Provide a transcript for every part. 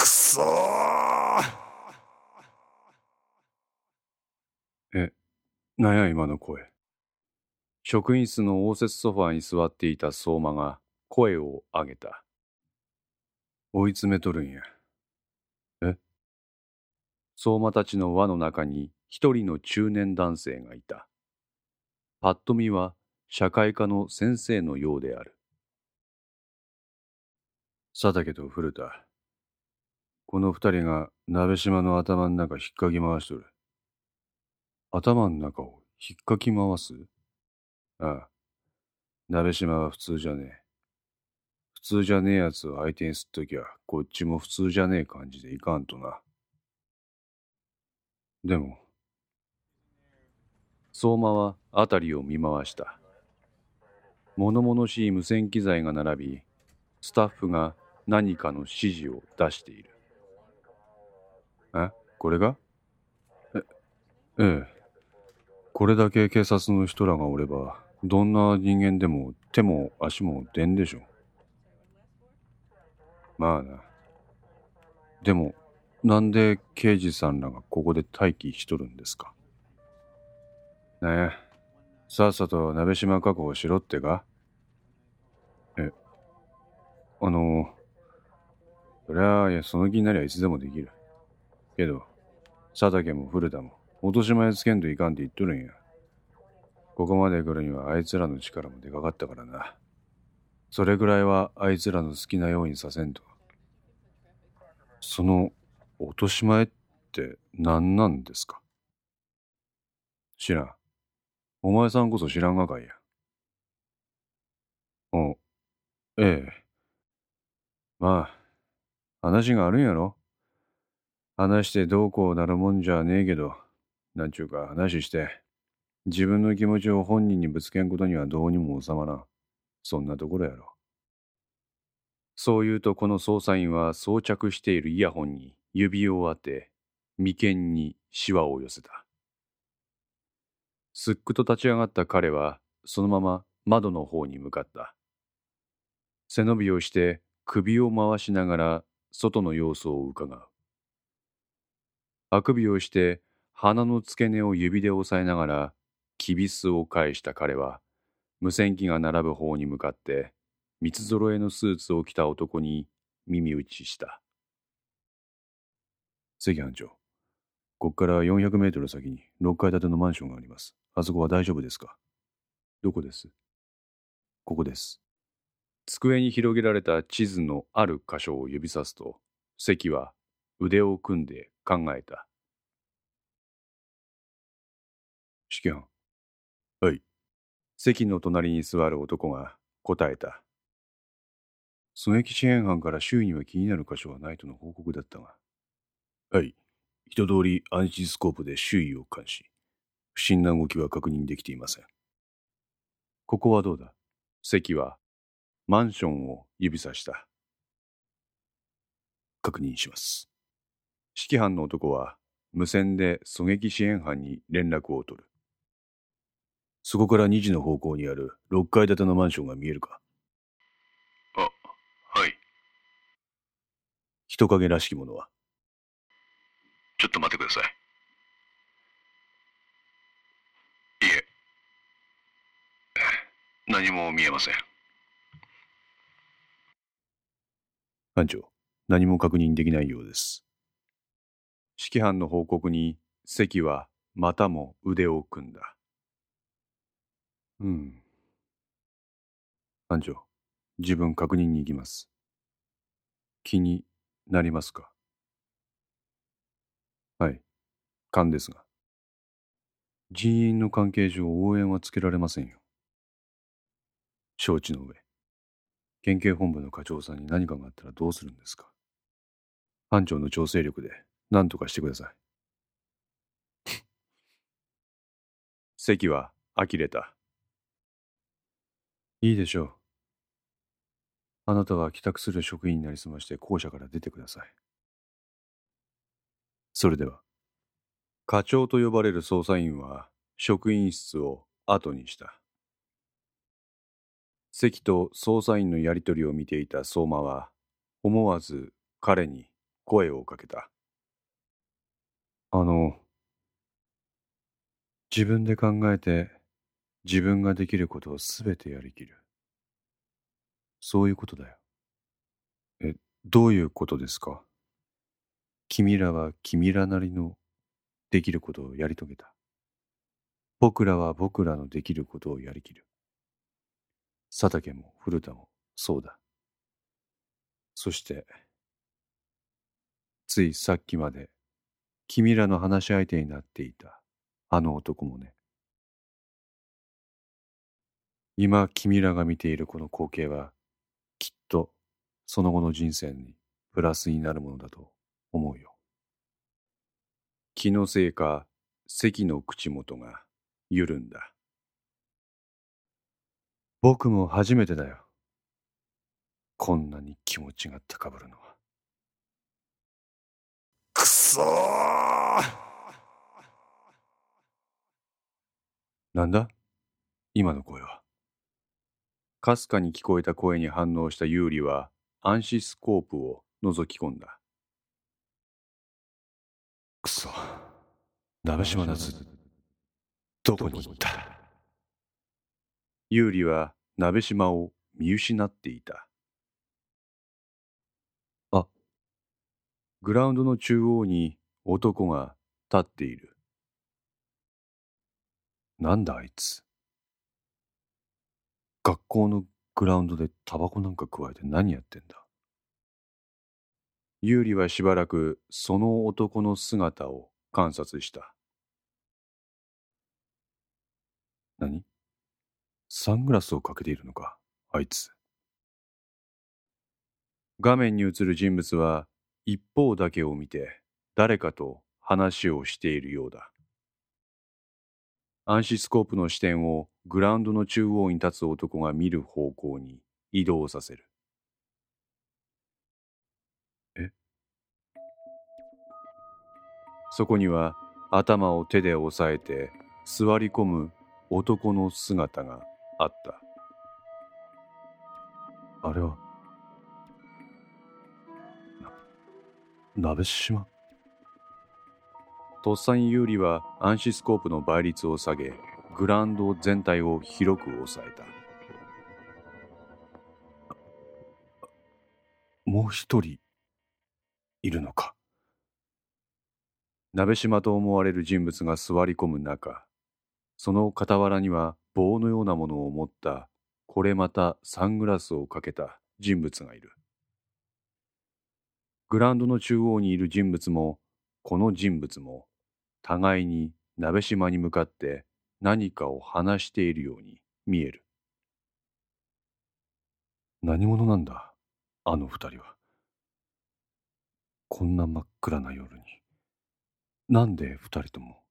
くそーえ、なんや今の声。職員室の応接ソファーに座っていた相馬が声を上げた。追い詰めとるんや。え？相馬たちの輪の中に一人の中年男性がいた。ぱっと見は社会科の先生のようである。佐竹と古田。この二人が鍋島の頭の中引っかき回しとる。頭の中を引っかき回す？ああ。鍋島は普通じゃねえ。普通じゃねえやつを相手にすっときゃ、こっちも普通じゃねえ感じでいかんとな。でも、相馬は辺りを見回した。物々しい無線機材が並び、スタッフが何かの指示を出している。えこれが？え、ええ。これだけ警察の人らがおれば、どんな人間でも手も足も出んでしょ。まあな。でも、なんで刑事さんらがここで待機しとるんですか？ねえ、さっさと鍋島確保しろってか？え、あの、そりゃあ、その気になりゃいつでもできる。けど、佐竹も古田も落とし前つけんといかんって言っとるんや。ここまで来るにはあいつらの力もでかかったからな。それぐらいはあいつらの好きなようにさせんと。その落とし前って何なんですか？知らん。お前さんこそ知らんがかいや。お、ええ。まあ、話があるんやろ？話してどうこうなるもんじゃねえけど、なんちゅうか話して、自分の気持ちを本人にぶつけんことにはどうにも収まらん。そんなところやろ。そう言うとこの捜査員は装着しているイヤホンに指を当て、眉間にシワを寄せた。すっくと立ち上がった彼はそのまま窓の方に向かった。背伸びをして首を回しながら外の様子をうかがう。あくびをして鼻の付け根を指で押さえながらきびすを返した彼は、無線機が並ぶ方に向かって、三つ揃えのスーツを着た男に耳打ちした。関班長、こっから400メートル先に6階建てのマンションがあります。あそこは大丈夫ですか？どこです？ここです。机に広げられた地図のある箇所を指さすと、関は腕を組んで考えた。指揮官、はい。席の隣に座る男が答えた。狙撃支援班から周囲には気になる箇所はないとの報告だったが。はい。人通り暗視スコープで周囲を監視。不審な動きは確認できていません。ここはどうだ？関はマンションを指さした。確認します。指揮班の男は無線で狙撃支援班に連絡を取る。そこから2時の方向にある6階建てのマンションが見えるかあ、はい。人影らしきものはちょっと待ってください。いえ、何も見えません。班長、何も確認できないようです。指揮班の報告に関はまたも腕を組んだ。うん。班長、自分確認に行きます。気になりますか？はい、勘ですが。人員の関係上応援はつけられませんよ。承知の上、県警本部の課長さんに何かがあったらどうするんですか？班長の調整力で何とかしてください。関は呆れた。いいでしょう。あなたは帰宅する職員になりすまして校舎から出てください。それでは、課長と呼ばれる捜査員は職員室を後にした。関と捜査員のやりとりを見ていた相馬は、思わず彼に声をかけた。あの、自分で考えて自分ができることをすべてやりきる。そういうことだよ。え、どういうことですか？君らは君らなりのできることをやり遂げた。僕らは僕らのできることをやりきる。佐竹も古田もそうだ。そして、ついさっきまで君らの話し相手になっていたあの男もね。今君らが見ているこの光景はきっとその後の人生にプラスになるものだと思うよ。気のせいか関の口元が緩んだ。僕も初めてだよ。こんなに気持ちが高ぶるのは。くそなんだ？今の声は。かすかに聞こえた声に反応したユーリは暗視スコープを覗き込んだ。くそ。鍋島なず、どこに行った？ユーリは鍋島を見失っていた。あ、グラウンドの中央に男が立っている。なんだあいつ。学校のグラウンドでタバコなんか加えて何やってんだユーリはしばらくその男の姿を観察した。何？サングラスをかけているのか、あいつ。画面に映る人物は一方だけを見て誰かと話をしているようだ。暗視スコープの視点をグラウンドの中央に立つ男が見る方向に移動させる。え？そこには頭を手で押さえて座り込む男の姿があった。あれは、な、鍋島？とっさに有利は暗視スコープの倍率を下げ、グラウンド全体を広く抑えた。もう一人、いるのか？鍋島と思われる人物が座り込む中、その傍らには棒のようなものを持った、これまたサングラスをかけた人物がいる。グラウンドの中央にいる人物も、この人物も、互いに鍋島に向かって何かを話しているように見える。何者なんだ、あの二人は。こんな真っ暗な夜に。なんで二人とも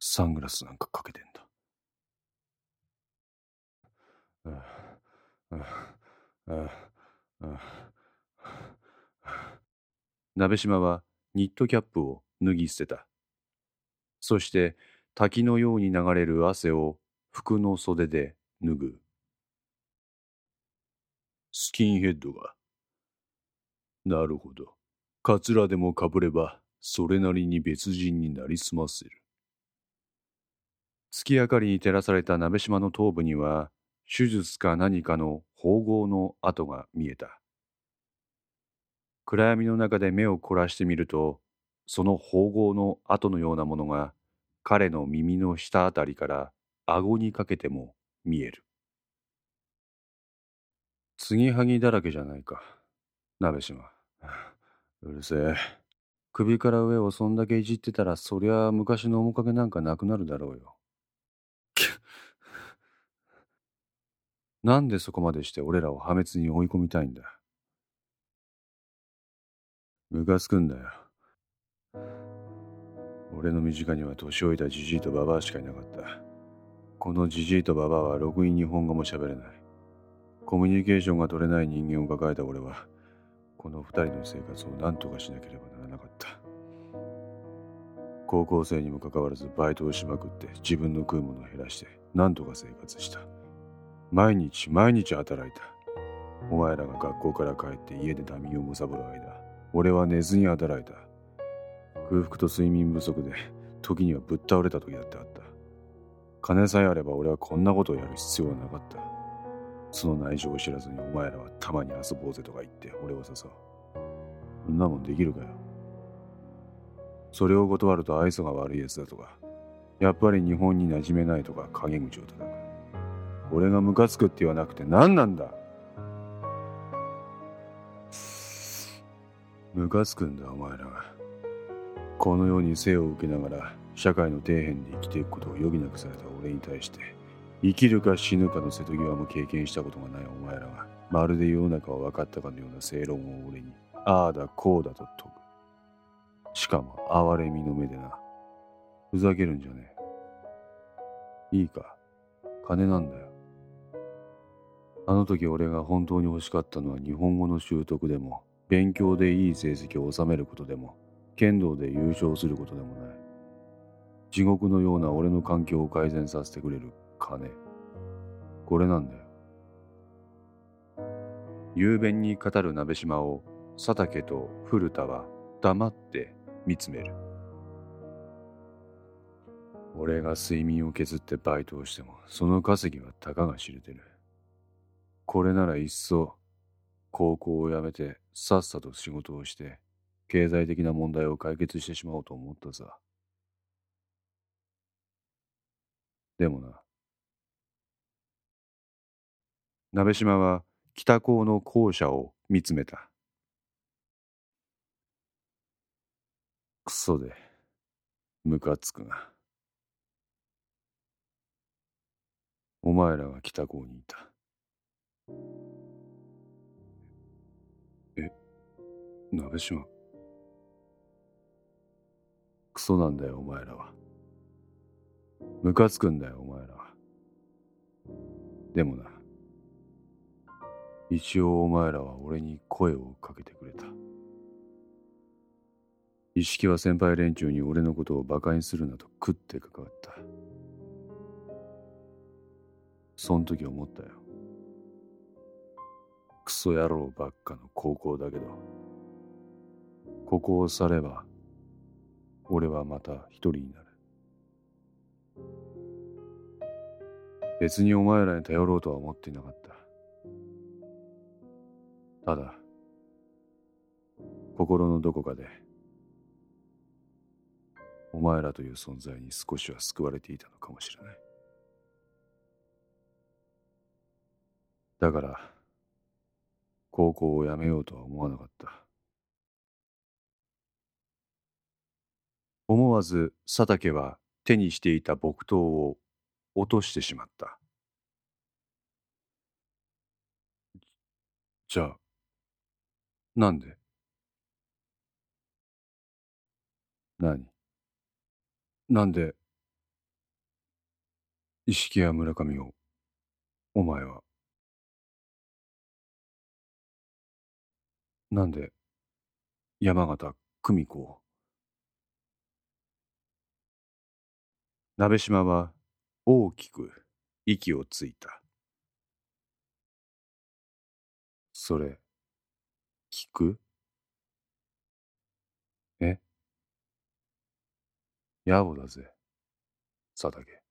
サングラスなんかかけてんだ？鍋島はニットキャップを脱ぎ捨てた。そして滝のように流れる汗を服の袖で脱ぐ。スキンヘッドが。なるほど。カツラでもかぶれば、それなりに別人になりすませる。月明かりに照らされた鍋島の頭部には、手術か何かの縫合の跡が見えた。暗闇の中で目を凝らしてみると、その縫合の跡のようなものが彼の耳の下あたりから顎にかけても見える。継ぎはぎだらけじゃないか、鍋島。うるせえ。首から上をそんだけいじってたら、そりゃ昔の面影なんかなくなるだろうよ。なんでそこまでして俺らを破滅に追い込みたいんだ。ムカつくんだよ。俺の身近には年老いたじじいとババアしかいなかった。このじじいとババアはろくに日本語も喋れない。コミュニケーションが取れない人間を抱えた俺は、この二人の生活を何とかしなければならなかった。高校生にもかかわらずバイトをしまくって自分の食うものを減らして何とか生活した。毎日毎日働いた。お前らが学校から帰って家でダミーを貪る間、俺は寝ずに働いた。空腹と睡眠不足で、時にはぶっ倒れた時だってあった。金さえあれば俺はこんなことをやる必要はなかった。その内情を知らずにお前らはたまに遊ぼうぜとか言って俺を誘う。そんなもんできるかよ。それを断ると愛想が悪い奴だとか、やっぱり日本に馴染めないとか陰口を叩く。俺がムカつくって言わなくて何なんだ?ムカつくんだお前らが。このように生を受けながら社会の底辺で生きていくことを余儀なくされた俺に対して生きるか死ぬかの瀬戸際も経験したことがないお前らがまるで世の中を分かったかのような正論を俺にああだこうだと説く。しかも哀れみの目でな。ふざけるんじゃねえ。いいか。金なんだよ。あの時俺が本当に欲しかったのは日本語の習得でも勉強でいい成績を収めることでも剣道で優勝することでもない。地獄のような俺の環境を改善させてくれる金。これなんだよ。雄弁に語る鍋島を佐竹と古田は黙って見つめる。俺が睡眠を削ってバイトをしてもその稼ぎはたかが知れてる。これならいっそ高校を辞めてさっさと仕事をして経済的な問題を解決してしまおうと思ったさ。でもな。鍋島は北高の校舎を見つめた。クソで、ムカつくな。お前らが北高にいた。え、鍋島。クソなんだよ、お前らは。ムカつくんだよ、お前らは。でもな、一応お前らは俺に声をかけてくれた。意識は先輩連中に俺のことを馬鹿にするなと食って関わった。そん時思ったよ。クソ野郎ばっかの高校だけど、ここを去れば、俺はまた一人になる。別にお前らに頼ろうとは思っていなかった。ただ、心のどこかで、お前らという存在に少しは救われていたのかもしれない。だから、高校を辞めようとは思わなかった。思わず佐竹は手にしていた木刀を落としてしまった。じゃあ、なんで？何？なんで、石木や村上を、お前は？なんで、山形久美子を？鍋島は大きく息をついた。それ、聞く？え？野暮だぜ、佐竹。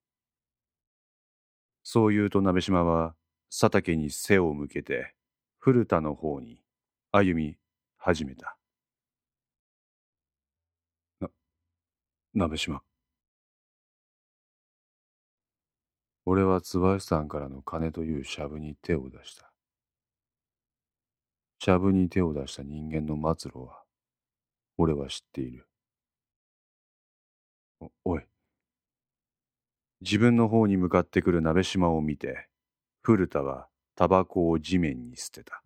そう言うと鍋島は佐竹に背を向けて古田の方に歩み始めた。な、鍋島。俺は椿さんからの金というシャブに手を出した。シャブに手を出した人間の末路は、俺は知っている。お、おい。自分の方に向かってくる鍋島を見て、古田はタバコを地面に捨てた。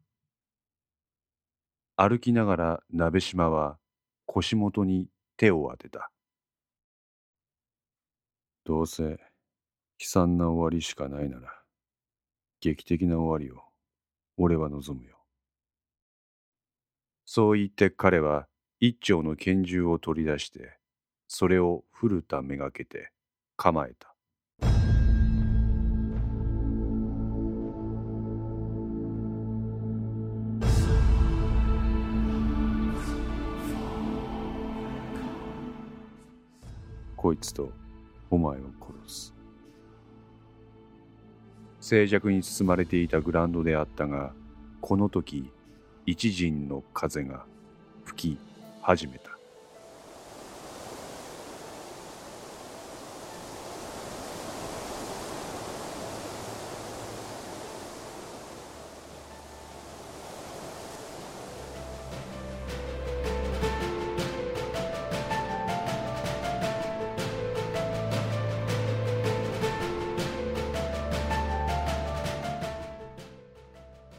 歩きながら鍋島は腰元に手を当てた。どうせ悲惨な終わりしかないなら、劇的な終わりを俺は望むよ。そう言って彼は一丁の拳銃を取り出して、それを古田めがけて構えた。こいつとお前を殺す。静寂に包まれていたグラウンドであったが、この時、一陣の風が吹き始めた。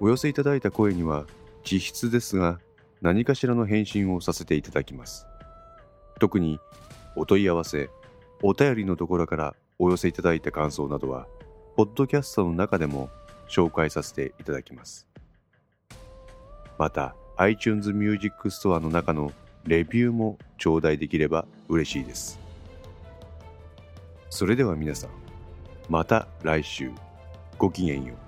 お寄せいただいた声には実質ですが何かしらの返信をさせていただきます。特にお問い合わせお便りのところからお寄せいただいた感想などはポッドキャストの中でも紹介させていただきます。また iTunes Music Store の中のレビューも頂戴できれば嬉しいです。それでは皆さんまた来週。ごきげんよう。